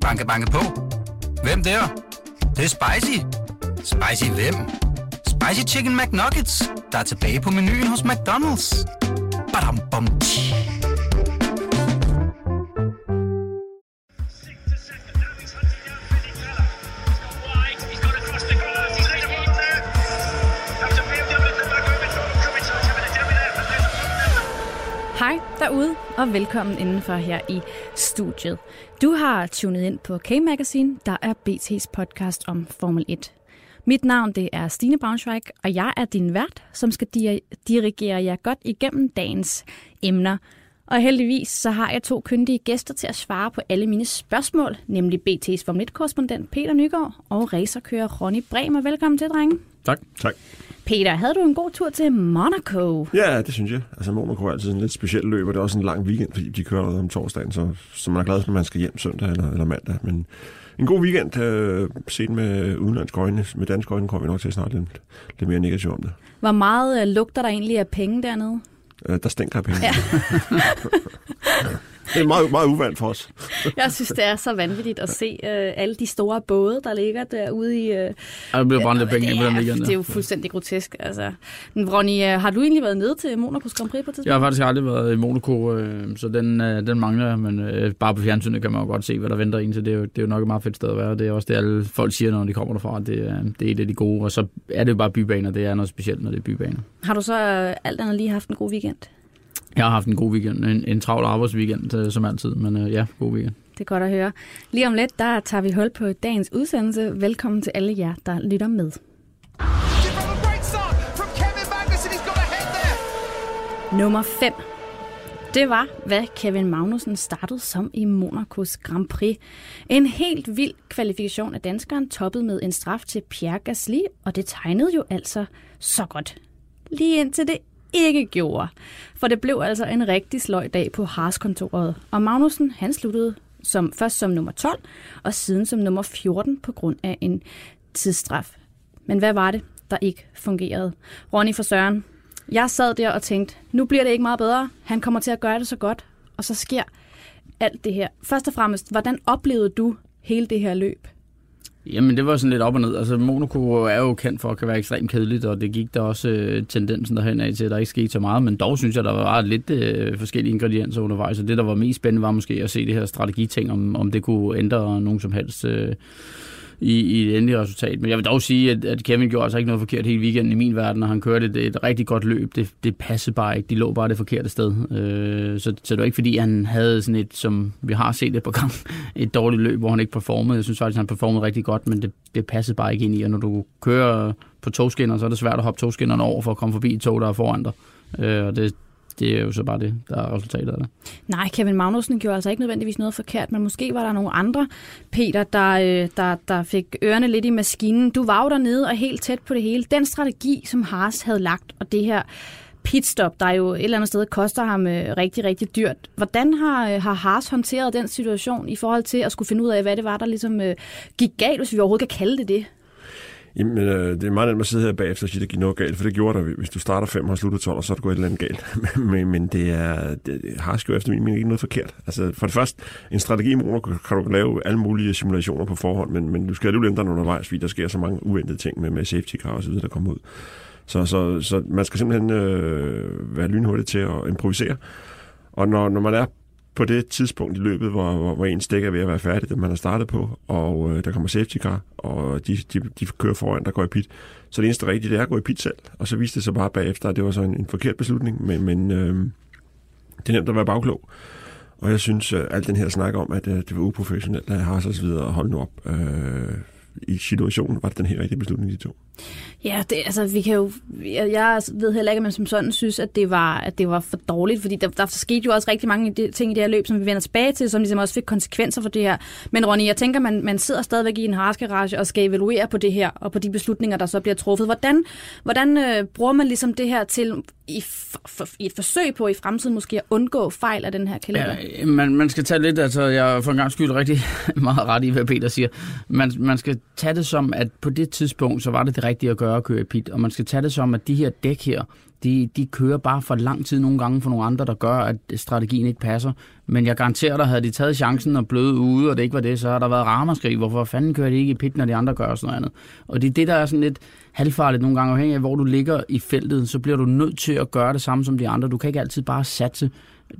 Banke, banke på. Hvem der? Det, det er spicy. Spicy hvem? Spicy Chicken McNuggets, der er tilbage på menuen hos McDonald's. Badum, bom, tji. Hej derude, og velkommen indenfor her i studiet. Du har tunet ind på K-Magazine, der er BT's podcast om Formel 1. Mit navn det er Stine Braunschweig, og jeg er din vært, som skal dirigere jer godt igennem dagens emner. Og heldigvis så har jeg to kyndige gæster til at svare på alle mine spørgsmål, nemlig BT's Formel 1-korrespondent Peter Nygaard og racerkører Ronny Bremer. Velkommen til, drenge. Tak. Tak. Peter, havde du en god tur til Monaco? Ja, det synes jeg. Altså Monaco er altid en lidt speciel løb, og det er også en lang weekend, fordi de kører om torsdagen, så, så man er glad, når man skal hjem søndag eller, eller mandag. Men en god weekend, øh, set med udenlandske øjne. Med danske øjne kommer vi nok til at snakke lidt, lidt mere negativt om det. Hvor meget øh, lugter der egentlig af penge dernede? Øh, der stinker af penge. Ja. det er meget, meget uvandt for os. Jeg synes, det er så vanvittigt at se øh, alle de store både, der ligger derude i... Øh, Der bliver brændt lidt penge på den ja, weekend. det er jo fuldstændig grotesk. Altså. Ronny, øh, har du egentlig været nede til Monaco's Grand Prix på et tidspunkt? Jeg har faktisk aldrig været i Monaco, øh, så den, øh, den mangler jeg, men øh, bare på fjernsynet kan man jo godt se, hvad der venter en, så det er jo, det er jo nok et meget fedt sted at være. Det er også det, alle folk siger, når de kommer derfra, at det, er- det er et af de gode, og så er det jo bare bybaner, det er noget specielt, når det er bybaner. Har du så øh, alt andet lige haft en god weekend? Jeg har haft en god weekend, en, en travl arbejdsweekend, øh, som altid, men øh, ja, god weekend. Det er godt at høre. Lige om lidt, der tager vi hul på dagens udsendelse. Velkommen til alle jer, der lytter med. Nummer 5. Det var, hvad Kevin Magnussen startede som i Monacos Grand Prix. En helt vild kvalifikation af danskeren toppet med en straf til Pierre Gasly, og det tegnede jo altså så godt. Lige indtil det ikke gjorde. For det blev altså en rigtig sløj dag på Haas-kontoret. Og Magnussen, han sluttede som, først som nummer 12, og siden som nummer 14 på grund af en tidsstraf. Men hvad var det, der ikke fungerede? Ronny for Søren, jeg sad der og tænkte, nu bliver det ikke meget bedre. Han kommer til at gøre det så godt. Og så sker alt det her. Først og fremmest, hvordan oplevede du hele det her løb? Jamen, det var sådan lidt op og ned. Altså, Monaco er jo kendt for at kan være ekstremt kedeligt, og det gik der også øh, tendensen derhen af til, at der ikke skete så meget. Men dog synes jeg, der var lidt øh, forskellige ingredienser undervejs, og det, der var mest spændende, var måske at se det her strategiting, om, om det kunne ændre nogen som helst øh, i, i det endelige resultat. Men jeg vil dog sige, at, at Kevin gjorde altså ikke noget forkert hele weekenden i min verden, og han kørte et, et rigtig godt løb. Det, det passede bare ikke. De lå bare det forkerte sted. Øh, så, så det var ikke, fordi han havde sådan et, som vi har set det på gang, et dårligt løb, hvor han ikke performede. Jeg synes faktisk, han performede rigtig godt, men det, det passede bare ikke ind i. Og når du kører på togskinner, så er det svært at hoppe togskinnerne over for at komme forbi et tog, der er foran dig. Øh, og det, det er jo så bare det, der er resultatet af det. Nej, Kevin Magnussen gjorde altså ikke nødvendigvis noget forkert, men måske var der nogle andre, Peter, der, øh, der, der fik ørerne lidt i maskinen. Du var jo dernede og helt tæt på det hele. Den strategi, som Haas havde lagt, og det her pitstop, der jo et eller andet sted koster ham øh, rigtig, rigtig dyrt. Hvordan har, øh, har Haas håndteret den situation i forhold til at skulle finde ud af, hvad det var, der ligesom øh, gik galt, hvis vi overhovedet kan kalde det det? Jamen, øh, det er meget nemt at sidde her bagefter og sige, at der gik noget galt, for det gjorde der, hvis du starter 5 og har sluttet 12, og så er det gået et eller andet galt. men, men det er, det har jo efter min mening ikke noget forkert. Altså, for det første, en strategi i kan du lave alle mulige simulationer på forhånd, men, men du skal alligevel ændre den undervejs, fordi der sker så mange uventede ting med, med safety car og så videre, der kommer ud. Så, så, så man skal simpelthen øh, være lynhurtig til at improvisere. Og når, når man er på det tidspunkt i løbet, hvor, hvor, hvor ens dæk er ved at være færdig, det man har startet på, og øh, der kommer safety car, og de, de, de kører foran, der går i pit. Så det eneste rigtige, det er at gå i pit selv. Og så viste det sig bare bagefter, at det var så en, en forkert beslutning, men, men øh, det er nemt at være bagklog. Og jeg synes, øh, alt den her snak om, at øh, det var uprofessionelt, at har så videre, hold nu op. Øh, I situationen var det den helt rigtige beslutning, de to. Ja, det, altså, vi kan jo, jeg, jeg ved heller ikke, om man som sådan synes, at det var, at det var for dårligt, fordi der, der skete jo også rigtig mange ting i det her løb, som vi vender tilbage til, som ligesom også fik konsekvenser for det her. Men Ronny, jeg tænker, man, man sidder stadigvæk i en harsgarage og skal evaluere på det her, og på de beslutninger, der så bliver truffet. Hvordan, hvordan øh, bruger man ligesom det her til, i, for, for, i et forsøg på i fremtiden måske at undgå fejl af den her kalender? Ja, man, man skal tage lidt, altså jeg er for en gang skyld rigtig meget ret i, hvad Peter siger. Man, man skal tage det som, at på det tidspunkt, så var det det rigtige at gøre at køre i pit, og man skal tage det som, at de her dæk her, de, de kører bare for lang tid nogle gange for nogle andre, der gør, at strategien ikke passer. Men jeg garanterer dig, havde de taget chancen og bløde ude, og det ikke var det, så har der været ramaskrig. Hvorfor fanden kører de ikke i pit, når de andre gør sådan noget andet? Og det er det, der er sådan lidt halvfarligt nogle gange, afhængig af, hvor du ligger i feltet, så bliver du nødt til at gøre det samme som de andre. Du kan ikke altid bare satse.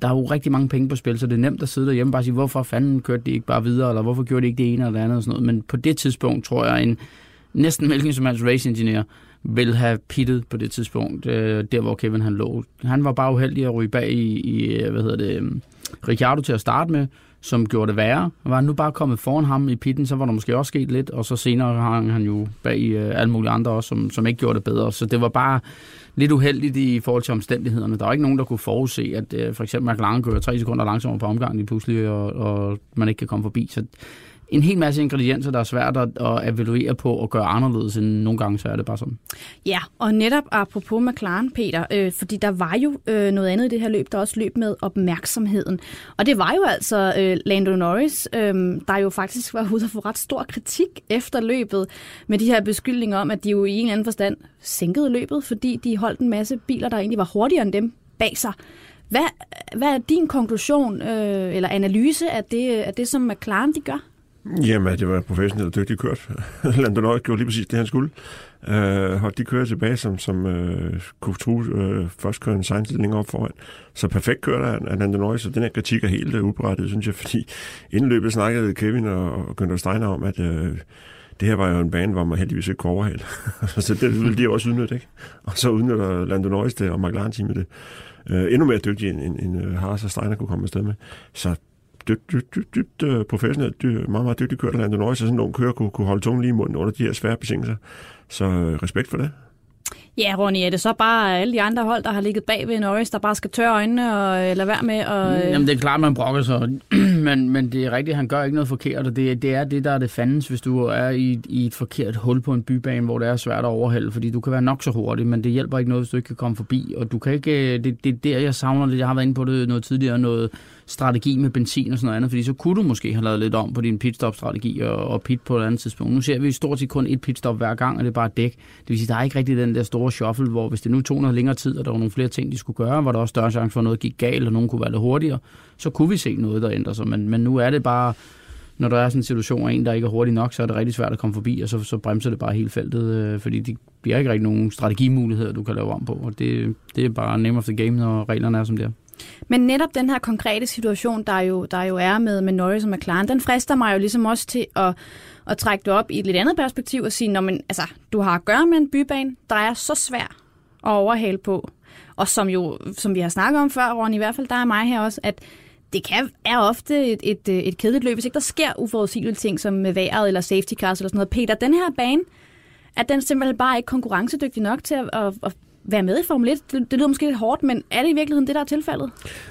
Der er jo rigtig mange penge på spil, så det er nemt at sidde derhjemme og bare sige, hvorfor fanden kørte de ikke bare videre, eller hvorfor gjorde de ikke det ene eller det andet og sådan noget. Men på det tidspunkt tror jeg, en næsten hvilken som helst race engineer vil have pittet på det tidspunkt, øh, der hvor Kevin han lå. Han var bare uheldig at ryge bag i, i øh, hvad hedder det, um, Ricciardo til at starte med, som gjorde det værre. Var han nu bare kommet foran ham i pitten, så var der måske også sket lidt, og så senere hang han jo bag i øh, alle mulige andre også, som, som ikke gjorde det bedre. Så det var bare lidt uheldigt i forhold til omstændighederne. Der var ikke nogen, der kunne forudse, at øh, for eksempel McLaren kører tre sekunder langsommere på omgangen lige pludselig, og, og man ikke kan komme forbi. Så en hel masse ingredienser, der er svært at, at evaluere på og gøre anderledes, end nogle gange så er det bare sådan. Ja, og netop apropos McLaren, Peter, øh, fordi der var jo øh, noget andet i det her løb, der også løb med opmærksomheden. Og det var jo altså øh, Lando Norris, øh, der jo faktisk var ude og få ret stor kritik efter løbet, med de her beskyldninger om, at de jo i en eller anden forstand sænkede løbet, fordi de holdt en masse biler, der egentlig var hurtigere end dem bag sig. Hvad, hvad er din konklusion øh, eller analyse af det, af det, som McLaren de gør? Jamen, det var professionelt og dygtigt kørt. Lando Norris gjorde lige præcis det, han skulle. Øh, holdt de kører tilbage, som, som øh, kunne tro øh, først kørende en Sainz længere op foran. Så perfekt kørte han, af Lando Norris, og den her kritik er helt øh, uberettiget, synes jeg, fordi inden løbet snakkede Kevin og, og Günther Steiner om, at øh, det her var jo en bane, hvor man heldigvis ikke kunne overhale. så det ville de også udnytte, ikke? Og så udnytter Lando Norris det, og McLaren-teamet det. Øh, endnu mere dygtig, end, end, end øh, Haas og Steiner kunne komme afsted med. Så dybt, dybt, dybt, dybt uh, professionelt, dybt, meget, meget dygtig kørt der Lando Norris, så sådan nogle kører kunne, kunne holde tungen lige i munden under de her svære betingelser. Så uh, respekt for det. Ja, Ronny, er det så bare alle de andre hold, der har ligget bag ved Norris, der bare skal tørre øjnene og eller være med? Og, øh... Jamen, det er klart, man brokker sig, men, men det er rigtigt, han gør ikke noget forkert, og det, det er det, der er det fandens, hvis du er i, i et forkert hul på en bybane, hvor det er svært at overhælde, fordi du kan være nok så hurtig, men det hjælper ikke noget, hvis du ikke kan komme forbi, og du kan ikke, det, det er der, jeg savner lidt, jeg har været inde på det noget tidligere, noget strategi med benzin og sådan noget andet, fordi så kunne du måske have lavet lidt om på din pitstop-strategi og, og pit på et andet tidspunkt. Nu ser vi stort set kun et pitstop hver gang, og det er bare dæk. Det vil sige, der er ikke rigtig den der store shuffle, hvor hvis det nu tog noget længere tid, og der var nogle flere ting, de skulle gøre, var der også større chance for, at noget gik galt, og nogen kunne være lidt hurtigere, så kunne vi se noget, der ændrer sig. Men, men nu er det bare, når der er sådan en situation, og en, der ikke er hurtig nok, så er det rigtig svært at komme forbi, og så, så bremser det bare hele feltet, øh, fordi de bliver ikke rigtig nogen strategimuligheder, du kan lave om på, og det, det er bare name of the game, når reglerne er som det er. Men netop den her konkrete situation, der jo, der jo er med, med Norris og McLaren, den frister mig jo ligesom også til at, at trække det op i et lidt andet perspektiv og sige, når man, altså, du har at gøre med en bybane, der er så svær at overhale på, og som jo, som vi har snakket om før, Ron, i hvert fald der er mig her også, at det kan, er ofte et, et, øh, et kedeligt løb, hvis ikke der sker uforudsigelige ting, som med vejret eller safety cars eller sådan noget. Peter, den her bane, at den simpelthen bare ikke konkurrencedygtig nok til at, at, at være med i Formel 1? Det, det lyder måske lidt hårdt, men er det i virkeligheden det, der er tilfældet?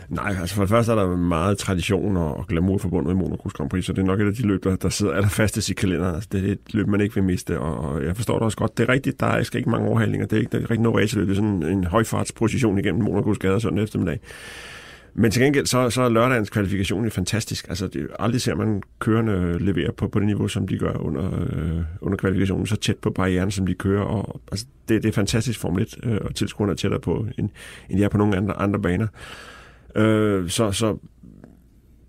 Nej, altså for det første er der meget tradition og glamour forbundet med Monaco Grand Prix, så det er nok et af de løb, der, der sidder allerfastest i kalenderen. Altså, det er et løb, man ikke vil miste, og jeg forstår det også godt. Det er rigtigt, der er skal ikke mange overhalinger. Det er ikke, der er rigtig noget raceløb. Det er sådan en højfartsposition igennem Monacos gader sådan eftermiddag. Men til gengæld, så, så er lørdagens kvalifikation jo fantastisk. Altså, det, aldrig ser man kørende levere på, på det niveau, som de gør under, øh, under kvalifikationen, så tæt på barrieren, som de kører. Og, altså, det, det er fantastisk Formel 1, øh, og tilskuerne er tættere på, end, end de er på nogle andre, andre baner. Øh, så, så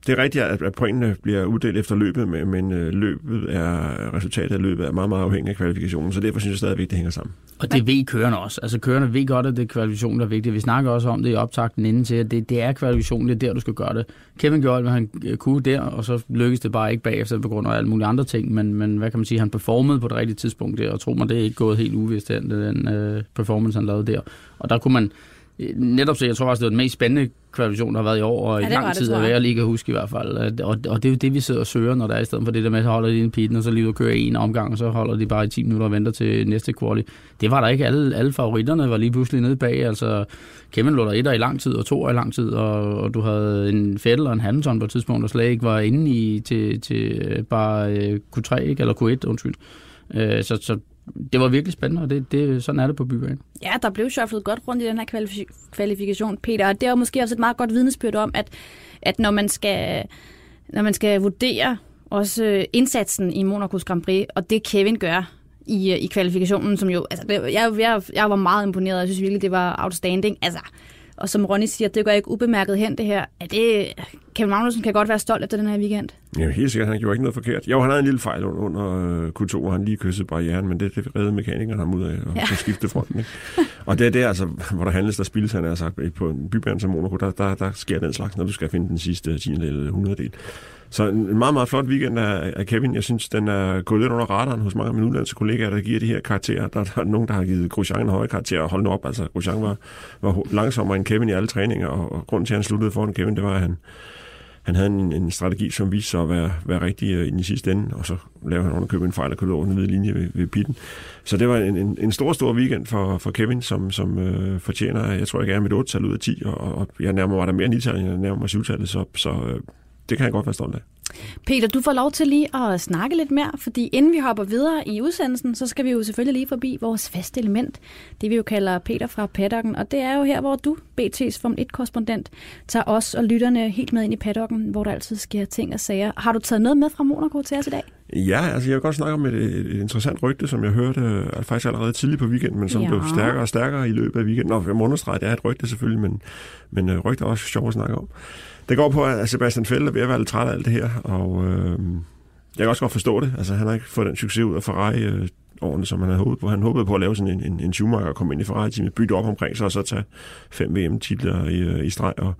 det er rigtigt, at pointene bliver uddelt efter løbet, men øh, løbet er, resultatet af løbet er meget, meget afhængig af kvalifikationen, så derfor synes jeg stadigvæk, det hænger sammen. Og det ved kørerne også. Altså kørerne ved godt, at det er kvalifikationen, der er vigtigt. Vi snakker også om det i optakten inden til, at det, det er kvalifikationen, det er der, du skal gøre det. Kevin gjorde hvad han øh, kunne der, og så lykkedes det bare ikke bagefter på grund af alle mulige andre ting, men, men hvad kan man sige, han performede på det rigtige tidspunkt der, og tro mig, det er ikke gået helt uvist, den, den uh, performance, han lavede der. Og der kunne man, netop så, jeg tror faktisk, det var den mest spændende kvalifikation, der har været i år, og ja, i lang tid, at jeg lige kan huske i hvert fald. Og, og det er jo det, vi sidder og søger, når der er i stedet for det der med, at holder de en pitten, og så lige ud og kører en omgang, og så holder de bare i 10 minutter og venter til næste quali. Det var der ikke. Alle, alle favoritterne var lige pludselig nede bag. Altså, Kevin lå der etter i lang tid, og to i lang tid, og, og du havde en Fettel og en Hamilton på et tidspunkt, der slet ikke var inde i til, til bare øh, Q3, ikke? eller Q1, undskyld. Øh, så, så det var virkelig spændende, og det, det, sådan er det på bybanen. Ja, der blev shufflet godt rundt i den her kvalif- kvalifikation, Peter, og det er jo måske også et meget godt vidnesbyrd om, at, at når, man skal, når man skal vurdere også øh, indsatsen i Monacos Grand Prix, og det Kevin gør i, øh, i kvalifikationen, som jo, altså, det, jeg, jeg, jeg var meget imponeret, jeg synes virkelig, det var outstanding. Altså, og som Ronny siger, det går ikke ubemærket hen, det her. Er det, Kevin Magnussen kan godt være stolt efter den her weekend. Ja, helt sikkert, han gjorde ikke noget forkert. Jo, han havde en lille fejl under, under Q2, hvor han lige kyssede barrieren, men det, det redde mekanikeren ham ud af og ja. skifte fronten. Ikke? og det er det, altså, hvor der handles, der spildes, han har sagt, på en bybane som Monaco, der, der, der sker den slags, når du skal finde den sidste 10 eller 100 del. Så en meget, meget flot weekend af, af Kevin. Jeg synes, den er gået lidt under radaren hos mange af mine udlandske kollegaer, der giver de her karakterer. Der, der er nogen, der har givet Grosjean en høje karakter, og hold nu op, altså Grosjean var, var langsommere end Kevin i alle træninger, og, og grunden til, at han sluttede foran Kevin, det var, at han, han havde en, en strategi, som viste sig at være, være rigtig uh, i den sidste ende, og så lavede han underkøbet en fejl og kørte over den hvide linje ved, ved pitten. Så det var en, en, en stor, stor weekend for, for Kevin, som, som uh, fortjener, jeg tror, jeg er mit 8 tal ud af 10, og, og jeg nærmer mig der mere 9 tal, jeg nærmer mig 7 tallet, så, så uh, det kan jeg godt være stolt af. Peter, du får lov til lige at snakke lidt mere, fordi inden vi hopper videre i udsendelsen, så skal vi jo selvfølgelig lige forbi vores faste element, det vi jo kalder Peter fra paddocken, og det er jo her, hvor du, BT's Formel 1-korrespondent, tager os og lytterne helt med ind i paddocken, hvor der altid sker ting og sager. Har du taget noget med fra Monaco til os i dag? Ja, altså jeg vil godt snakke om et, et, interessant rygte, som jeg hørte uh, faktisk allerede tidligt på weekenden, men som ja. blev stærkere og stærkere i løbet af weekenden. Nå, jeg må understrege, det er et rygte selvfølgelig, men, men uh, rygte er også sjovt at snakke om. Det går på, at Sebastian Vettel er ved at være lidt træt af alt det her, og øh, jeg kan også godt forstå det. Altså, han har ikke fået den succes ud af Ferrari øh, årene, som han havde håbet på. Han håbede på at lave sådan en, en, en Schumacher og komme ind i Ferrari-teamet, bytte op omkring sig, og så tage fem VM-titler i, øh, i streg. Og,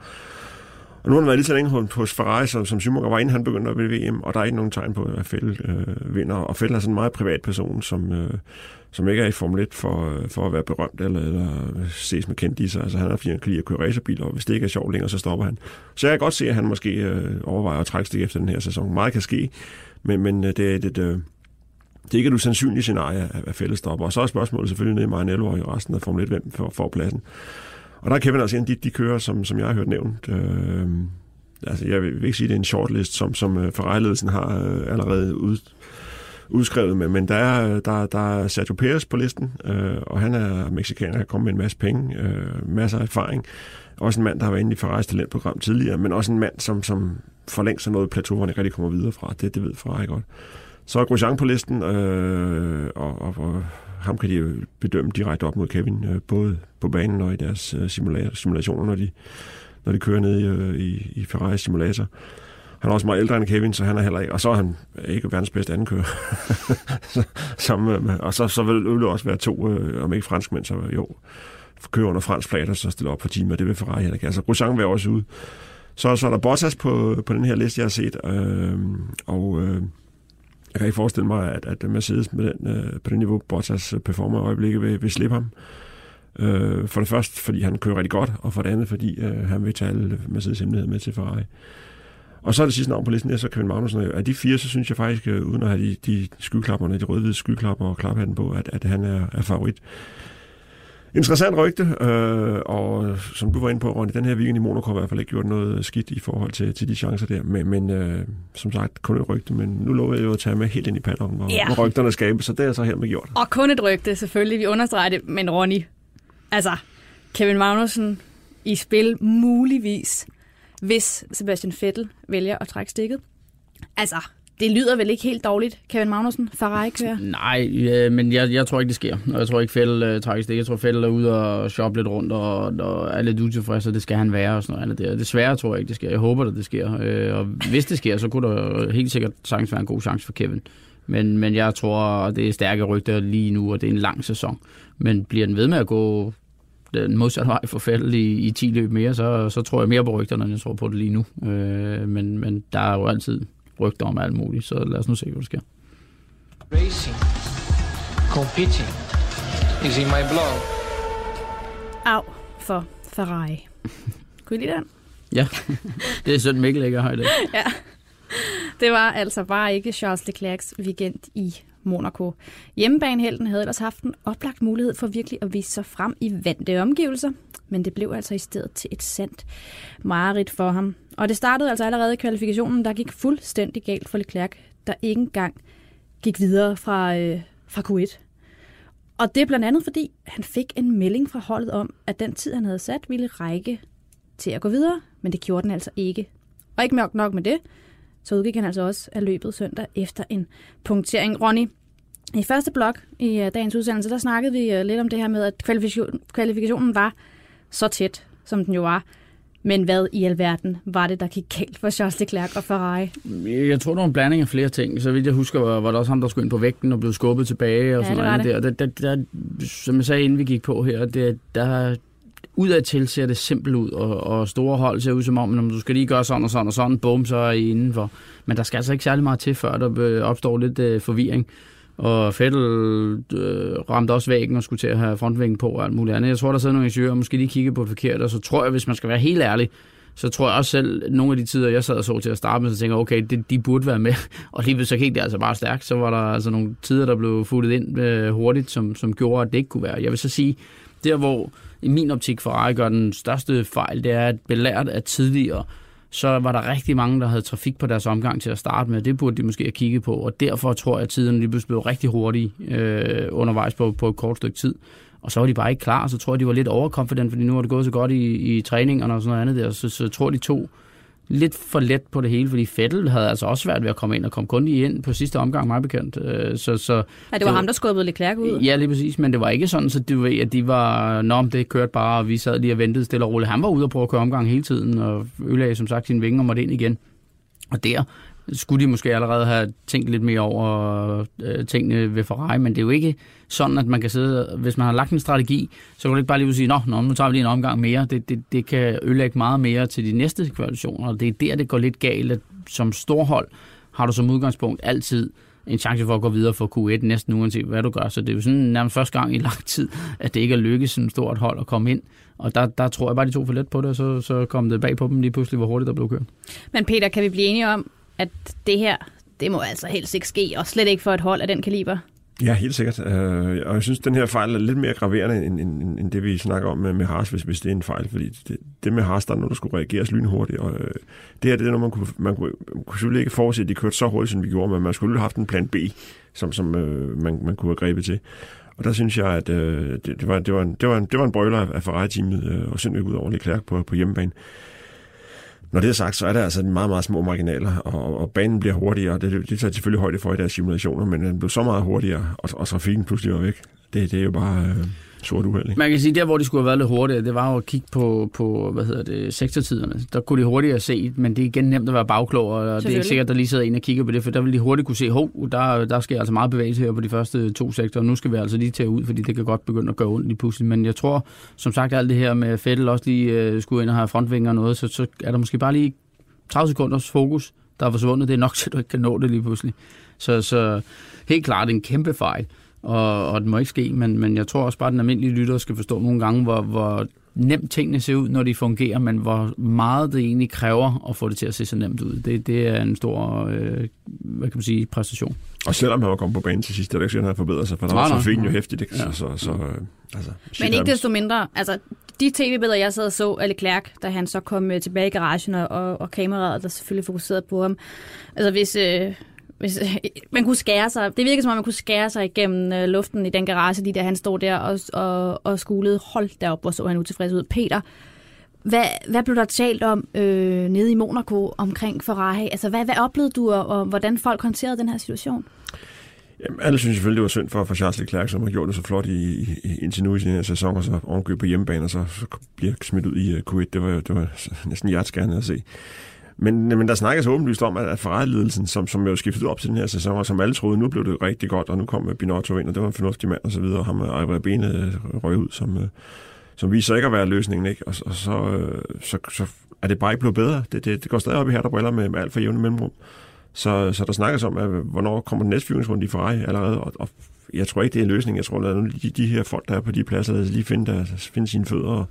og nu har han været lige så længe hos Ferrari, som, som Schumacher var, inden han begyndte at vinde VM, og der er ikke nogen tegn på, at Vettel øh, vinder. Og Fælde er sådan en meget privat person, som, øh, som ikke er i Formel 1 for, øh, for at være berømt eller, eller ses med kendt i sig. Altså, han har fint han kan lide at køre racerbiler, og hvis det ikke er sjovt længere, så stopper han. Så jeg kan godt se, at han måske øh, overvejer at trække stik efter den her sæson. Meget kan ske, men, men øh, det er et, øh, det er ikke et usandsynligt scenarie af fællesstopper. Og så er spørgsmålet selvfølgelig nede i Maranello og i resten af Formel 1, hvem får, får pladsen. Og der er Kevin altså en af de, de kører, som, som jeg har hørt nævnt. Øh, altså, jeg vil ikke sige, at det er en shortlist, som, som øh, Ferrari-ledelsen har øh, allerede ud, udskrevet med, men der er, der, der er Sergio Perez på listen, øh, og han er mexikaner, han kommer med en masse penge, øh, masser af erfaring. Også en mand, der har været inde i Ferraris talentprogram tidligere, men også en mand, som, som for længst er noget plateau, hvor han ikke rigtig kommer videre fra. Det, det ved Ferrari godt. Så er Grosjean på listen, øh, og, og, og ham kan de jo bedømme direkte op mod Kevin, øh, både på banen og i deres øh, simulationer, når de, når de kører ned i, øh, i, i Ferrari simulator. Han er også meget ældre end Kevin, så han er heller ikke... Og så er han ikke verdens bedste andenkører. Som, øh, og så, så vil det også være to, øh, om ikke franskmænd, så jo, kører under fransk flag, og så stiller op på teamet. Det vil Ferrari heller ikke. Altså, Grosjean vil også ud. Så, så er der Bottas på, på den her liste, jeg har set. Øh, og øh, jeg kan ikke forestille mig, at, at Mercedes med den, øh, på det niveau, Bottas øh, performer i øjeblikket, vil, vil slippe ham. Øh, for det første, fordi han kører rigtig godt, og for det andet, fordi øh, han vil tage alle Mercedes hemmelighed med til Ferrari. Og så er det sidste navn på listen, ja, så Kevin Magnussen. Af de fire, så synes jeg faktisk, øh, uden at have de, de skyklapperne, de røde skyklapper og klaphatten på, at, at han er, er favorit. Interessant rygte, øh, og som du var inde på, Ronny, den her weekend i Monaco har i hvert fald ikke gjort noget skidt i forhold til, til de chancer der. Men, men øh, som sagt, kun et rygte, men nu lover jeg jo at tage med helt ind i paddocken, hvor, ja. hvor rygterne skabes, så det er så her med gjort. Og kun et rygte, selvfølgelig. Vi understreger det, men Ronny, altså, Kevin Magnussen i spil muligvis hvis Sebastian Vettel vælger at trække stikket. Altså, det lyder vel ikke helt dårligt, Kevin Magnussen, Ferrari-kører? Nej, ja, men jeg, jeg tror ikke, det sker. Og jeg tror ikke, Fælde uh, øh, trækker stikket. Jeg tror, Fælde er ude og shoppe lidt rundt og, og er lidt utilfreds, og det skal han være og sådan noget der. Desværre tror jeg ikke, det sker. Jeg håber, at det sker. Uh, og hvis det sker, så kunne der helt sikkert sagtens være en god chance for Kevin. Men, men jeg tror, det er stærke rygter lige nu, og det er en lang sæson. Men bliver den ved med at gå den modsatte vej for fældet i, i 10 løb mere, så, så tror jeg mere på rygterne, end jeg tror på det lige nu. Øh, men, men der er jo altid rygter om alt muligt, så lad os nu se, hvad der sker. Racing, competing, is in my blood. Au for Ferrari. Kunne I lide den? Ja, det er sådan Mikkel ikke har i det. ja. Det var altså bare ikke Charles Leclercs weekend i Monaco. Hjemmebanehelten havde ellers haft en oplagt mulighed for virkelig at vise sig frem i vante omgivelser, men det blev altså i stedet til et sandt mareridt for ham. Og det startede altså allerede i kvalifikationen, der gik fuldstændig galt for Leclerc, der ikke engang gik videre fra, øh, fra Q1. Og det er blandt andet, fordi han fik en melding fra holdet om, at den tid, han havde sat, ville række til at gå videre, men det gjorde den altså ikke. Og ikke nok nok med det, så udgik han altså også af løbet søndag efter en punktering. Ronny, I første blok i øh, dagens udsendelse, der snakkede vi øh, lidt om det her med, at kvalifikation, kvalifikationen var så tæt, som den jo var. Men hvad i alverden var det, der gik galt for Charles Leclerc og Ferrari? Jeg tror, det var en blanding af flere ting. Så vidt jeg husker, var, der også ham, der skulle ind på vægten og blev skubbet tilbage. Og Ja, sådan det noget der. Der, der, der. Som jeg sagde, inden vi gik på her, det, der udadtil ser det simpelt ud, og, og store hold ser ud som om, når du skal lige gøre sådan og sådan og sådan, bum, så er I indenfor. Men der skal altså ikke særlig meget til, før der øh, opstår lidt øh, forvirring. Og Fettel øh, ramte også væggen og skulle til at have frontvingen på og alt muligt andet. Jeg tror, der sidder nogle ingeniører, og måske lige kigge på det forkert, og så tror jeg, hvis man skal være helt ærlig, så tror jeg også selv, nogle af de tider, jeg sad og så til at starte med, så tænker jeg, okay, det, de burde være med. Og lige så gik det altså bare stærkt. Så var der altså nogle tider, der blev futtet ind øh, hurtigt, som, som gjorde, at det ikke kunne være. Jeg vil så sige, der hvor i min optik Ferrari gør den største fejl, det er, at belært af tidligere, så var der rigtig mange, der havde trafik på deres omgang til at starte med. Det burde de måske have kigget på, og derfor tror jeg, at tiden lige pludselig blev rigtig hurtig øh, undervejs på, på et kort stykke tid. Og så var de bare ikke klar, så tror jeg, de var lidt overconfident, fordi nu har det gået så godt i, i træningerne og sådan noget andet der, så, så tror de to lidt for let på det hele, fordi Fettel havde altså også svært ved at komme ind, og kom kun lige ind på sidste omgang, meget bekendt. Øh, Så, så, Ja, det var Det ham, der skubbede Leclerc ud. Ja, lige præcis, men det var ikke sådan, så du ved, at de var, nå, det kørte bare, og vi sad lige og ventede stille og roligt. Han var ude og prøve at køre omgang hele tiden, og ødelagde som sagt sine vinger og måtte ind igen. Og der skulle de måske allerede have tænkt lidt mere over øh, tingene ved Ferrari, men det er jo ikke sådan, at man kan sidde, hvis man har lagt en strategi, så kan du ikke bare lige sige, nå, nå nu tager vi lige en omgang mere. Det, det, det kan ødelægge meget mere til de næste kvalifikationer, og det er der, det går lidt galt, at som storhold har du som udgangspunkt altid en chance for at gå videre for Q1 næsten uanset hvad du gør. Så det er jo sådan nærmest første gang i lang tid, at det ikke er lykkedes sådan et stort hold at komme ind. Og der, der tror jeg bare, de tog for let på det, og så, så kom det bag på dem lige pludselig, hvor hurtigt der blev kørt. Men Peter, kan vi blive enige om, at det her, det må altså helst ikke ske, og slet ikke for et hold af den kaliber? Ja, helt sikkert. Øh, og jeg synes, den her fejl er lidt mere graverende, end, end, end det, vi snakker om med, med Haas, hvis, hvis det er en fejl. Fordi det, det med Haas, der er noget, der skulle reageres lynhurtigt. Og øh, det her, det er noget, man kunne, man kunne, man kunne selvfølgelig ikke forudse, at de kørte så hurtigt, som vi gjorde, men man skulle have haft en plan B, som, som øh, man, man kunne have grebet til. Og der synes jeg, at øh, det, det, var, det, var en, det, var en, det var en brøler af Ferrari-teamet, øh, og ikke ud over Leclerc på, på hjemmebane. Når det er sagt, så er der altså meget, meget små marginaler, og, og banen bliver hurtigere. Det, det tager selvfølgelig højde for i deres simulationer, men den blev så meget hurtigere, og, og trafikken pludselig var væk. Det, det er jo bare øh, sort uheld. Man kan sige, der hvor de skulle have været lidt hurtigere, det var jo at kigge på, på hvad hedder det, sektortiderne. Der kunne de hurtigere se, men det er igen nemt at være bagklog, og det er ikke sikkert, at der lige sidder en og kigger på det, for der vil de hurtigt kunne se, hov, der, der sker altså meget bevægelse her på de første to sektorer, nu skal vi altså lige tage ud, fordi det kan godt begynde at gøre ondt lige pludselig. Men jeg tror, som sagt, alt det her med Fettel også lige øh, skulle ind og have frontvinger og noget, så, så er der måske bare lige 30 sekunders fokus, der er forsvundet. Det er nok til, at du ikke kan nå det lige pludselig. Så, så helt klart en kæmpe fejl, og, og det må ikke ske, men, men jeg tror også bare, at den almindelige lytter skal forstå nogle gange, hvor, hvor nemt tingene ser ud, når de fungerer, men hvor meget det egentlig kræver at få det til at se så nemt ud. Det, det er en stor øh, hvad kan man sige, præstation. Og selvom han var kommet på banen til sidst, det er det ikke sikkert, at han har forbedret sig, for der var trafikken jo hæftigt. Ikke? Ja. Så, så, så, øh, altså, Men ikke desto mindre, altså de tv-billeder, jeg sad og så af Leclerc, da han så kom øh, tilbage i garagen, og, og, og kameraet, der selvfølgelig fokuserede på ham. Altså hvis, øh, hvis man kunne skære sig, det virker som om, man kunne skære sig igennem øh, luften i den garage, lige da han stod der og, og, og skulede. Hold derop, hvor så han utilfreds ud. Peter, hvad, hvad blev der talt om øh, nede i Monaco omkring Ferrari? Altså, hvad, hvad oplevede du, og, og hvordan folk håndterede den her situation? Jamen, alle synes selvfølgelig, det var synd for, for Charles Leclerc, som har gjort det så flot i, i, indtil nu i sin her sæson, og så ovenkøb på hjemmebane, og så, så bliver smidt ud i øh, uh, Q1. Det var, det var næsten hjerteskærende at se. Men, men der snakkes åbenlyst om, at, at Ferrari-ledelsen, som, som jo skiftede op til den her sæson, og som alle troede, nu blev det rigtig godt, og nu kom Binotto ind, og det var en fornuftig mand og så videre, og ham og Ejre Bene røg ud, som, øh, som viser ikke at være løsningen, ikke? Og, og så, øh, så, så er det bare ikke blevet bedre. Det, det, det går stadig op i her, der briller med, med alt for jævne mellemrum. Så, så der snakkes om, at, hvornår kommer den næste fyringsrunde i Ferrari allerede, og, og jeg tror ikke, det er en løsning. Jeg tror, at de, de her folk, der er på de pladser, der lige finde, der, finde sine fødder, og,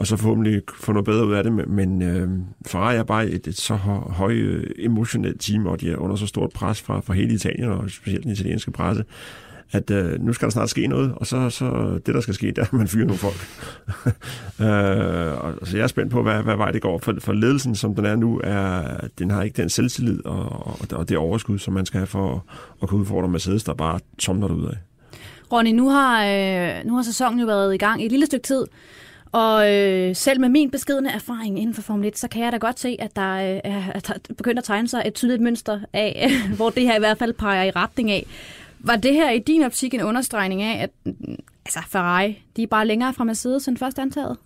og så forhåbentlig få noget bedre ud af det. Men, øh, Ferrari er bare et, et så hø- høj øh, emotionelt team, og de er under så stort pres fra, fra hele Italien, og specielt den italienske presse, at øh, nu skal der snart ske noget, og så, så det, der skal ske, der er, at man fyrer nogle folk. øh, og, så jeg er spændt på, hvad, hvad vej det går. For, for ledelsen, som den er nu, er, den har ikke den selvtillid og, og, og det overskud, som man skal have for at, at kunne udfordre Mercedes, der bare tomler ud af. Ronny, nu har, øh, nu har sæsonen jo været i gang i et lille stykke tid, og øh, selv med min beskedende erfaring inden for Formel 1, så kan jeg da godt se, at der øh, er begyndt at tegne sig et tydeligt mønster af, hvor det her i hvert fald peger i retning af. Var det her i din optik en understregning af, at altså Ferrari, de er bare længere fra Mercedes end først antaget?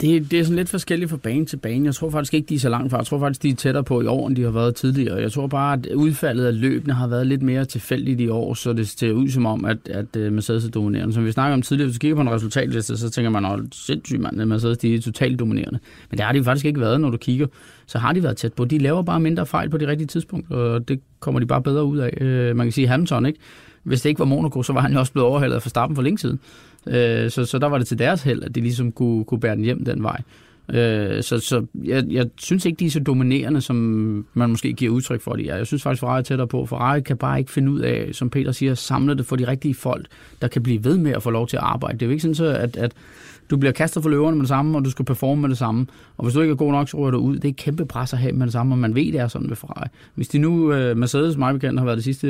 Det, det er sådan lidt forskelligt fra bane til bane. Jeg tror faktisk ikke, de er så langt fra. Jeg tror faktisk, de er tættere på i år, end de har været tidligere. Jeg tror bare, at udfaldet af løbene har været lidt mere tilfældigt i år, så det ser ud som om, at, at øh, Mercedes er dominerende. Som vi snakker om tidligere, hvis du kigger på en resultatliste, så tænker man, at sindssygt mand, Mercedes de er totalt dominerende. Men det har de faktisk ikke været, når du kigger. Så har de været tæt på. De laver bare mindre fejl på de rigtige tidspunkter, og det kommer de bare bedre ud af. Øh, man kan sige Hamilton, ikke? Hvis det ikke var Monaco, så var han jo også blevet overhældet for Verstappen for længe siden. Øh, så, så der var det til deres held, at de ligesom kunne, kunne bære den hjem den vej. Øh, så så jeg, jeg synes ikke, de er så dominerende, som man måske giver udtryk for, de er. Jeg synes faktisk, Ferrari er tættere på. Ferrari kan bare ikke finde ud af, som Peter siger, samle det for de rigtige folk, der kan blive ved med at få lov til at arbejde. Det er jo ikke sådan, så, at, at du bliver kastet for løverne med det samme, og du skal performe med det samme. Og hvis du ikke er god nok, så ryger du ud. Det er et kæmpe pres at have med det samme, og man ved, det er sådan ved Ferrari. Hvis de nu, uh, Mercedes, mig bekendt, har været de sidste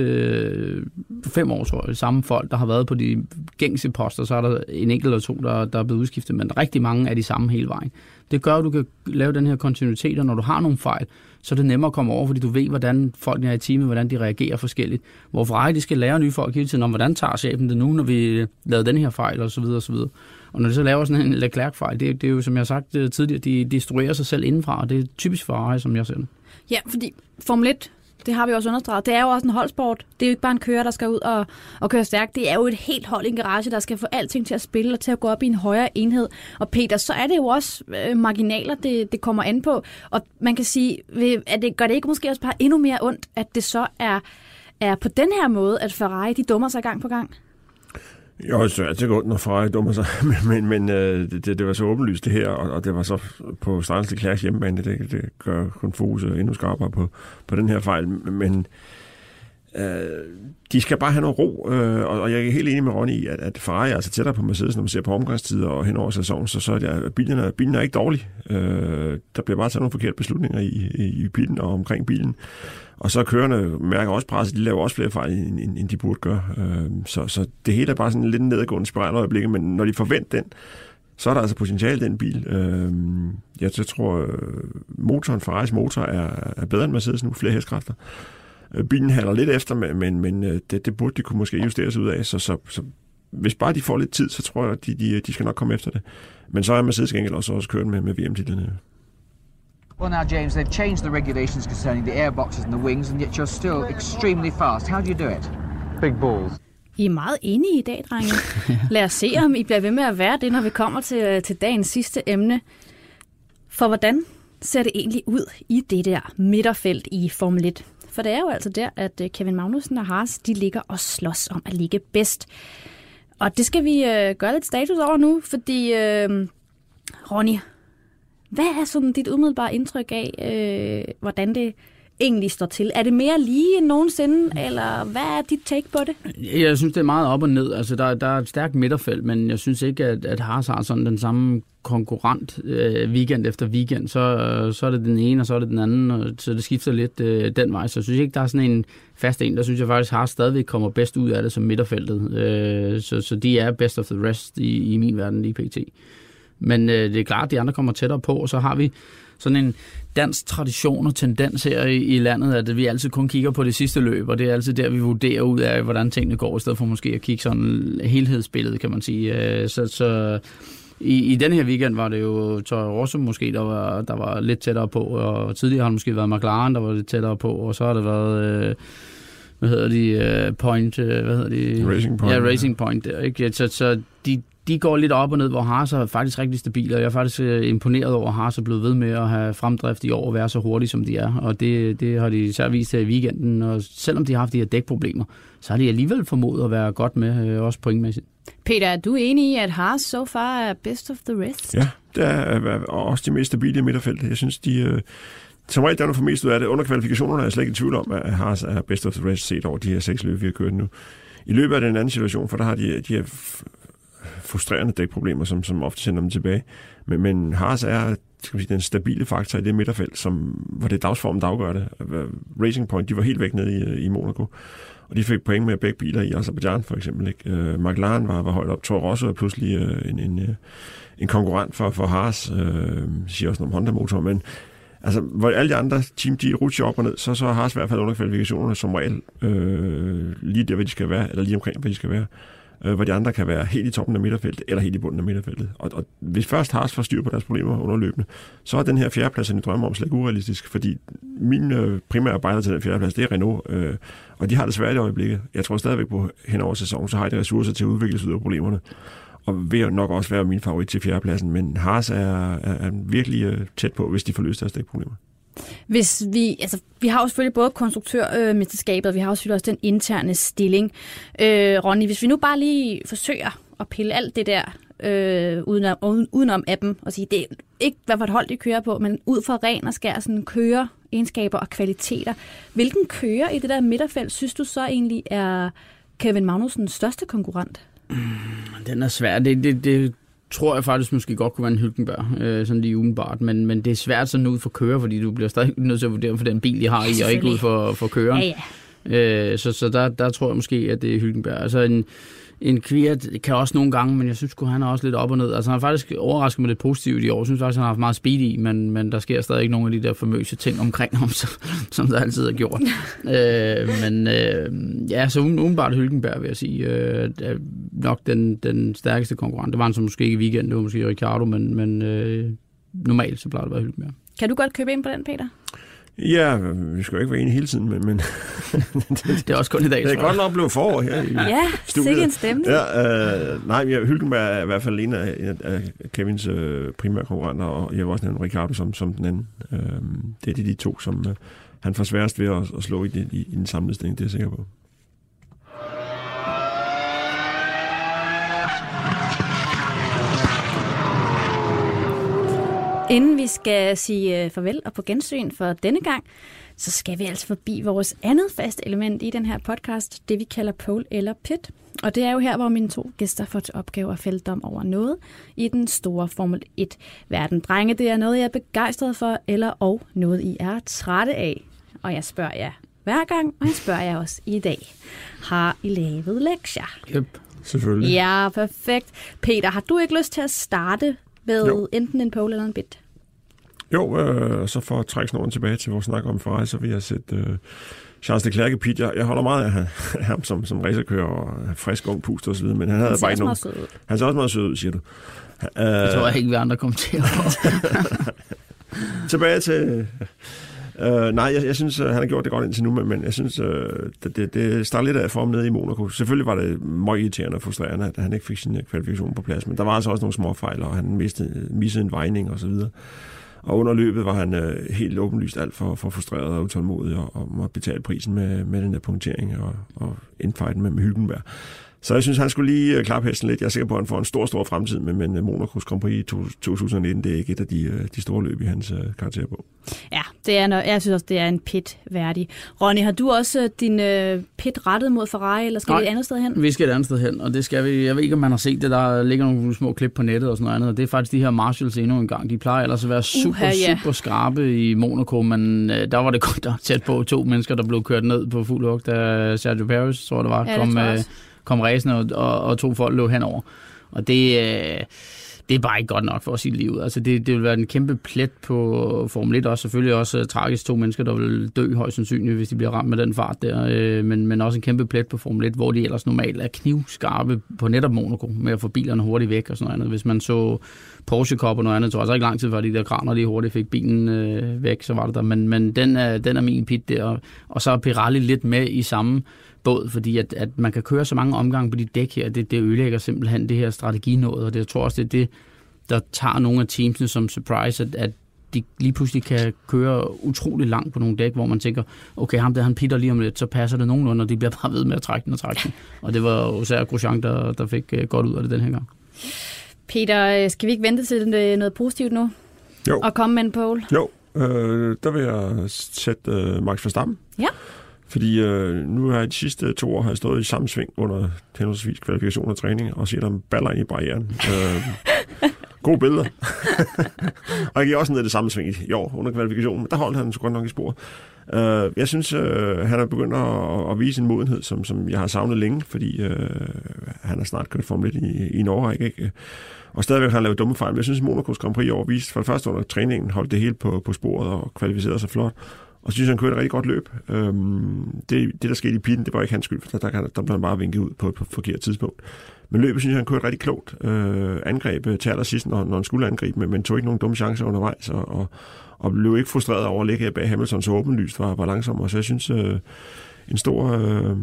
uh, fem år, tror jeg, det samme folk, der har været på de gængse poster, så er der en enkelt eller to, der, der er blevet udskiftet, men rigtig mange er de samme hele vejen. Det gør, at du kan lave den her kontinuitet, og når du har nogle fejl, så er det nemmere at komme over, fordi du ved, hvordan folk er i teamet, hvordan de reagerer forskelligt. Hvor Ferrari, de skal lære nye folk hele tiden om, hvordan tager chefen det nu, når vi lavede den her fejl, og så videre, og så videre. Og når de så laver sådan en Leclerc-fejl, det, det er jo, som jeg har sagt øh, tidligere, de destruerer sig selv indenfra, og det er typisk Ferrari, som jeg ser det. Ja, fordi Formel 1, det har vi også understreget, det er jo også en holdsport. Det er jo ikke bare en kører, der skal ud og, og køre stærkt. Det er jo et helt hold i en garage, der skal få alting til at spille og til at gå op i en højere enhed. Og Peter, så er det jo også øh, marginaler, det, det kommer an på. Og man kan sige, at det gør det ikke måske også bare endnu mere ondt, at det så er, er på den her måde, at Ferrari de dummer sig gang på gang? Jo, det er altid godt, når Ferrari dummer sig, men, men, men øh, det, det var så åbenlyst det her, og, og det var så på Starens Leclerc's hjemmebane, det, det gør kun fokus endnu skarpere på, på den her fejl, men øh, de skal bare have noget ro, øh, og, og jeg er helt enig med Ronny i, at, at Ferrari er altså tættere på Mercedes, når man ser på omgangstider og hen over sæsonen, så, så er det, bilen, er, bilen er ikke dårlig. Øh, der bliver bare taget nogle forkerte beslutninger i, i, i bilen og omkring bilen. Og så kørende mærker også presset, de laver også flere fejl, end, end de burde gøre. Øh, så, så det hele er bare sådan en lidt nedadgående spiral øjeblikket, men når de forventer den, så er der altså potentiale den bil. Øh, jeg, jeg tror, øh, motoren, Ferraris motor er, er bedre end Mercedes nu, flere hestkræfter. Øh, bilen halder lidt efter, men, men øh, det, det burde de kunne måske justere sig ud af, så, så, så hvis bare de får lidt tid, så tror jeg, at de, de, de skal nok komme efter det. Men så er Mercedes gengæld også, også kørt med, med VM-titlerne. Well, now, James, they've changed the regulations concerning the airboxes and the wings, and yet you're still extremely fast. How do you do it? Big balls. I er meget enige i dag, drenge. Lad os se, om I bliver ved med at være det, når vi kommer til, til dagens sidste emne. For hvordan ser det egentlig ud i det der midterfelt i Formel 1? For det er jo altså der, at øh, Kevin Magnussen og Haas, de ligger og slås om at ligge bedst. Og det skal vi øh, gøre lidt status over nu, fordi øh, Ronny, hvad er sådan dit umiddelbare indtryk af, øh, hvordan det egentlig står til? Er det mere lige end nogensinde, eller hvad er dit take på det? Jeg synes, det er meget op og ned. Altså, der, der er et stærkt midterfelt, men jeg synes ikke, at, at Haas har sådan den samme konkurrent øh, weekend efter weekend. Så, øh, så er det den ene, og så er det den anden, og så det skifter lidt øh, den vej. Så jeg synes ikke, der er sådan en fast en. Der synes jeg faktisk, at Haas stadigvæk kommer bedst ud af det som midterfeltet. Øh, så, så de er best of the rest i, i min verden lige pt. Men øh, det er klart, at de andre kommer tættere på, og så har vi sådan en dansk tradition og tendens her i, i landet, at vi altid kun kigger på det sidste løb, og det er altid der, vi vurderer ud af, hvordan tingene går, i stedet for måske at kigge sådan helhedsbilledet, kan man sige. Øh, så, så i, i den her weekend var det jo Toro Rosso måske, der var, der var lidt tættere på, og tidligere har det måske været McLaren, der var lidt tættere på, og så har det været... Øh, hvad hedder de, uh, Point, uh, hvad hedder de? Racing Point. Ja, Racing Point, der, ikke? Så, så de, de går lidt op og ned, hvor Haas er faktisk rigtig stabile, og jeg er faktisk øh, imponeret over, at Haas er blevet ved med at have fremdrift i år og være så hurtige, som de er. Og det, det har de især vist her i weekenden, og selvom de har haft de her dækproblemer, så har de alligevel formået at være godt med, øh, også pointmæssigt. Peter, er du enig i, at Haas so far er best of the rest? Ja, det er også de mest stabile i midterfeltet. Jeg synes, de... Øh som regel, der er for mest ud af det. Under kvalifikationerne er jeg slet ikke i tvivl om, at Haas er best of the rest set over de her seks løb, vi har kørt nu. I løbet af den anden situation, for der har de, de her frustrerende dækproblemer, som, som ofte sender dem tilbage. Men, men Haas er skal sige, den stabile faktor i det midterfelt, som, hvor det er dagsformen, der afgør det. Racing Point, de var helt væk nede i, i Monaco, og de fik point med begge biler i Azerbaijan for eksempel. Ikke? Øh, McLaren var, var højt op, Toro Rosso er pludselig øh, en, en, øh, en konkurrent for, for Haas, øh, siger også noget om Honda-motor, men Altså, hvor alle de andre team, de rutscher op og ned, så, så har Haas i hvert fald under kvalifikationerne som regel øh, lige der, hvor de skal være, eller lige omkring, hvor de skal være øh, hvor de andre kan være helt i toppen af midterfeltet, eller helt i bunden af midterfeltet. Og, og hvis først Haas får styr på deres problemer underløbende, så er den her fjerdeplads, jeg drømmer om, slet ikke urealistisk, fordi min øh, primære bejler til den fjerdeplads, det er Renault, øh, og de har det svært i øjeblikket. Jeg tror stadigvæk på hen over sæsonen, så har de ressourcer til at udvikle sig ud af problemerne og vil nok også være min favorit til fjerdepladsen, men Haas er, er, er virkelig øh, tæt på, hvis de får løst deres problemer. Hvis vi, altså, vi har jo selvfølgelig både konstruktørmesterskabet, og vi har jo selvfølgelig også den interne stilling. Øh, Ronny, hvis vi nu bare lige forsøger at pille alt det der øh, udenom, udenom appen og sige, det er ikke, hvad for et hold de kører på, men ud fra ren og skær sådan kører egenskaber og kvaliteter. Hvilken kører i det der midterfelt synes du så egentlig er Kevin Magnusens største konkurrent? Mm, Den er svær. Det, det, det tror jeg faktisk måske godt kunne være en Hylkenberg, øh, sådan lige umiddelbart, men, men det er svært sådan ud for køre, fordi du bliver stadig nødt til at vurdere for den bil, de har i, og ikke ud for, for køren. Ja, ja. Øh, så så der, der tror jeg måske, at det er Hylkenberg. Altså en, en Kviat kan også nogle gange, men jeg synes han er også lidt op og ned. Altså han har faktisk overrasket mig lidt positivt i år. Jeg synes faktisk, han har haft meget speed i, men, men der sker stadig ikke nogen af de der famøse ting omkring ham, som, som der altid har gjort. øh, men øh, ja, så umiddelbart Hylkenberg, vil jeg sige, øh, er nok den, den stærkeste konkurrent. Det var han så måske ikke i weekenden, det var måske Ricardo, men, men øh, normalt så plejer det at være Hylkenberg. Kan du godt købe ind på den, Peter? Ja, vi skal jo ikke være enige hele tiden, men, men Det er også kun i dag, det er jeg. godt nok blevet forår her i Ja, studiet. sikke en stemning. Ja, øh, nej, ja, Hylkenberg er i hvert fald en af, af- Kevins øh, primære konkurrenter, og jeg vil også nævne Ricardo som, som den anden. Øh, det er de, de to, som øh, han får sværest ved at, at slå i, den- i, i den samlede stilling, det er jeg sikker på. Inden vi skal sige øh, farvel og på gensyn for denne gang, så skal vi altså forbi vores andet faste element i den her podcast, det vi kalder pole eller pit. Og det er jo her, hvor mine to gæster får til opgave at fælde dom over noget i den store Formel 1-verden. Drenge, det er noget, jeg er begejstret for, eller og noget, I er trætte af. Og jeg spørger jer hver gang, og jeg spørger jer også i dag. Har I lavet lektier? Yep. Selvfølgelig. Ja, perfekt. Peter, har du ikke lyst til at starte med Jo. enten en pole eller en bit? Jo, øh, så for at trække snoren tilbage til vores snak om Ferrari, så vil jeg sætte øh, Charles Leclerc i pit. Jeg, jeg holder meget af ham som, som racerkører og frisk ung pust og så videre, men han havde Han ser bare ikke nogen... Han ser også meget sød ud, siger du. Det tror Øh, jeg ikke, vi andre kommenterer på. tilbage til... Øh, nej, jeg, jeg synes, øh, han har gjort det godt indtil nu, men, men jeg synes, øh, det, det, det starter lidt af for ham nede i Monaco. Selvfølgelig var det meget irriterende og frustrerende, at han ikke fik sin øh, kvalifikation på plads, men der var altså også nogle små fejl, og han mistede, missede en vejning og så videre. Og under løbet var han øh, helt åbenlyst alt for, for frustreret og utålmodig, og, og måtte betale prisen med, med den der punktering og, og indfighten med, med Hylkenberg. Så jeg synes, han skulle lige øh, klappe hesten lidt. Jeg er sikker på, at han får en stor, stor fremtid, men, men øh, Monacos Grand Prix i to- 2019, det er ikke et af de, øh, de store løb i hans karakter på. Ja, det er, no- jeg synes også, det er en pit værdig. Ronny, har du også din øh, pit rettet mod Ferrari, eller skal Nej. vi et andet sted hen? Vi skal et andet sted hen, og det skal vi. Jeg ved ikke, om man har set det. Der ligger nogle små klip på nettet og sådan noget andet. Og det er faktisk de her Marshalls endnu en gang. De plejer ellers at være super, Uha, ja. super skrabe i Monaco, men øh, der var det godt nok tæt på to mennesker, der blev kørt ned på fuld hug, da Sergio Perez, tror jeg det var, Ja, det kom, tror jeg også kom ræsen og, og, og to folk lå henover. Og det, øh, det er bare ikke godt nok for at sige livet. Altså det, det vil være en kæmpe plet på Formel 1 også. Selvfølgelig også øh, tragisk to mennesker, der vil dø højst sandsynligt, hvis de bliver ramt med den fart der. Øh, men, men også en kæmpe plet på Formel 1, hvor de ellers normalt er knivskarpe på netop Monaco med at få bilerne hurtigt væk og sådan noget andet. Hvis man så Porsche Cup og noget andet, så var det ikke lang tid før de der kraner lige hurtigt fik bilen øh, væk, så var det der. Men, men den, er, den er min pit der. Og, og så er Pirelli lidt med i samme båd, fordi at, at man kan køre så mange omgange på de dæk her, det, det ødelægger simpelthen det her strateginået, og det, jeg tror også, det er det, der tager nogle af teamsene som surprise, at, at de lige pludselig kan køre utrolig langt på nogle dæk, hvor man tænker, okay, ham der, han pitter lige om lidt, så passer det nogenlunde, og de bliver bare ved med at trække den og trække den. Og det var jo især Grosjean, der, der fik øh, godt ud af det den her gang. Peter, øh, skal vi ikke vente til øh, noget positivt nu? Jo. Og komme med en pole? Jo, øh, der vil jeg sætte øh, Max Verstappen. Ja. Fordi øh, nu har jeg de sidste to år har jeg stået i samme sving under henholdsvis kvalifikation og træning, og set ham baller ind i barrieren. øh, Gode billeder. og jeg giver også ned i det samme sving i, år under kvalifikationen, men der holdt han så godt nok i spor. Uh, jeg synes, uh, han er begyndt at, at vise en modenhed, som, som jeg har savnet længe, fordi uh, han har snart kørt Formel 1 i, i Norge, ikke? ikke? Og stadigvæk har han lavet dumme fejl. Men jeg synes, Monacos Grand Prix i år viste for det første under træningen, holdt det hele på, på sporet og kvalificerede sig flot. Og så synes han kørte et rigtig godt løb. Øhm, det, det, der skete i pitten, det var ikke hans skyld, for der, der, der blev han bare vinket ud på et forkert tidspunkt. Men løbet synes jeg, han kørte rigtig klogt. Øh, angreb øh, til allersidst, når, når han skulle angribe, men, men tog ikke nogen dumme chancer undervejs, og, og, og blev ikke frustreret over at ligge bag Hamilton, så åbenlyst var, var langsommere. Så jeg synes, øh, en stor... Øh,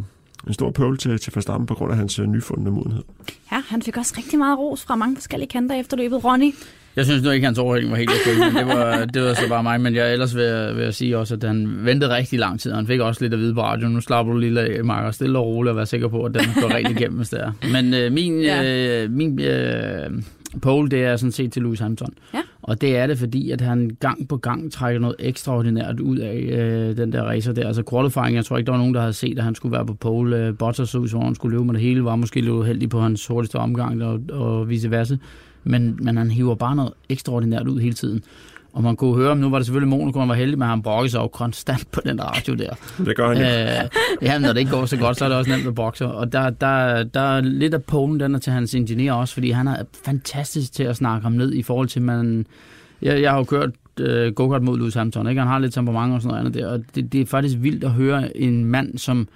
en stor pøl til, til Verstappen på grund af hans øh, nyfundne modenhed. Ja, han fik også rigtig meget ros fra mange forskellige kanter efter løbet. Ronny, jeg synes nu ikke, at hans overhældning var helt okay, men det var, det var så bare mig. Men jeg ellers vil, jeg- vil jeg sige også, at han ventede rigtig lang tid. Han fik også lidt at vide på radioen. Nu slapper du lige af, Marker. Stille og roligt og være sikker på, at den går rigtig igennem, hvis det er. Men øh, min, Ja. øh, min øh, pole, det er sådan set til Lewis Hamilton. Ja. Og det er det, fordi at han gang på gang trækker noget ekstraordinært ud af øh, den der racer der. Altså qualifying, jeg tror ikke, der var nogen, der havde set, at han skulle være på pole. Øh, Bottas så ud, om han skulle løbe med det hele, var måske lidt uheldig på hans hurtigste omgang og, og vice versa. Men, men han hiver bare noget ekstraordinært ud hele tiden. Og man kunne høre, om nu var det selvfølgelig Monaco, han var heldig, men han brokkede sig jo konstant på den radio der. Det gør han jo. Øh, ja, når det ikke går så godt, så er det også nemt at bokse. Og der, der, der er lidt af polen, den er til hans ingeniør også, fordi han er fantastisk til at snakke ham ned i forhold til, man... Jeg, jeg har jo kørt øh, go-kart mod Lewis Hamilton, ikke? Han har lidt temperament og sådan noget andet der, og det, det er faktisk vildt at høre en mand, som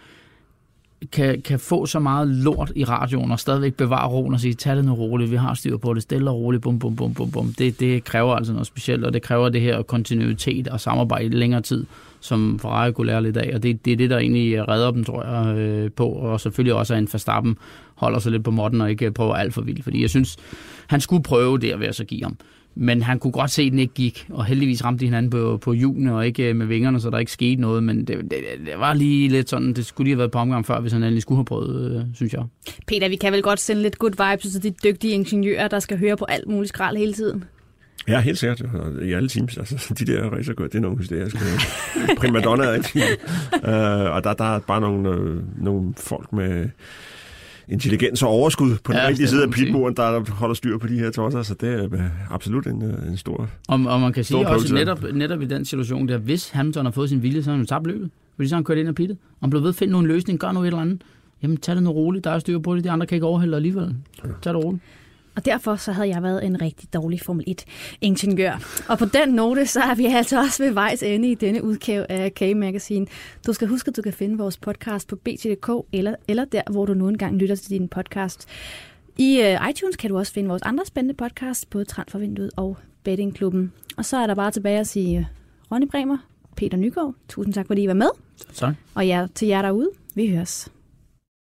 kan, kan få så meget lort i radioen og stadigvæk bevare roen og sige, tag det nu roligt, vi har styr på det, stille og roligt, bum, bum, bum, bum, bum. Det, det kræver altså noget specielt, og det kræver det her kontinuitet og samarbejde i længere tid, som Ferrari kunne lære lidt af, og det, det er det, der egentlig redder dem, tror jeg, øh, på, og selvfølgelig også, at en Verstappen holder sig lidt på modden og ikke prøver alt for vildt, fordi jeg synes, han skulle prøve det ved at så give ham. Men han kunne godt se, at den ikke gik, og heldigvis ramte de hinanden på, på hjulene og ikke øh, med vingerne, så der ikke skete noget. Men det, det, det var lige lidt sådan, det skulle lige have været på omgang før, hvis han endelig skulle have prøvet, øh, synes jeg. Peter, vi kan vel godt sende lidt good vibes til de dygtige ingeniører, der skal høre på alt muligt skrald hele tiden. Ja, helt sikkert. I alle teams. Altså, de der racerkører, det er nogle hysteriske primadonnaer. ikke? uh, og der, der er bare nogle, øh, nogle folk med intelligens og overskud på den Ja, rigtige side af pitmuren, der holder styr på de her tosser, så det er øh, absolut en, øh, en stor... Og, og man kan sige også netop, netop i den situation der, hvis Hamilton har fået sin vilje, så har han tabt løbet. Fordi så har han kørt ind og pittet. Og han blev ved at finde nogle løsning, gør nu et eller andet. Jamen, tag det nu roligt, der er styr på det, de andre kan ikke overhælde alligevel. Tag det roligt. Og derfor så havde jeg været en rigtig dårlig Formel 1-ingeniør. Og på den note, så er vi altså også ved vejs ende i denne udgave af K-Magazine. Du skal huske, at du kan finde vores podcast på bt.dk, eller, eller der, hvor du nu engang lytter til din podcast. I uh, iTunes kan du også finde vores andre spændende podcast, både Transfervinduet og Bettingklubben. Og så er der bare tilbage at sige uh, Ronny Bremer, Peter Nygaard, tusind tak, fordi I var med. Så. Og jer, til jer derude, vi høres.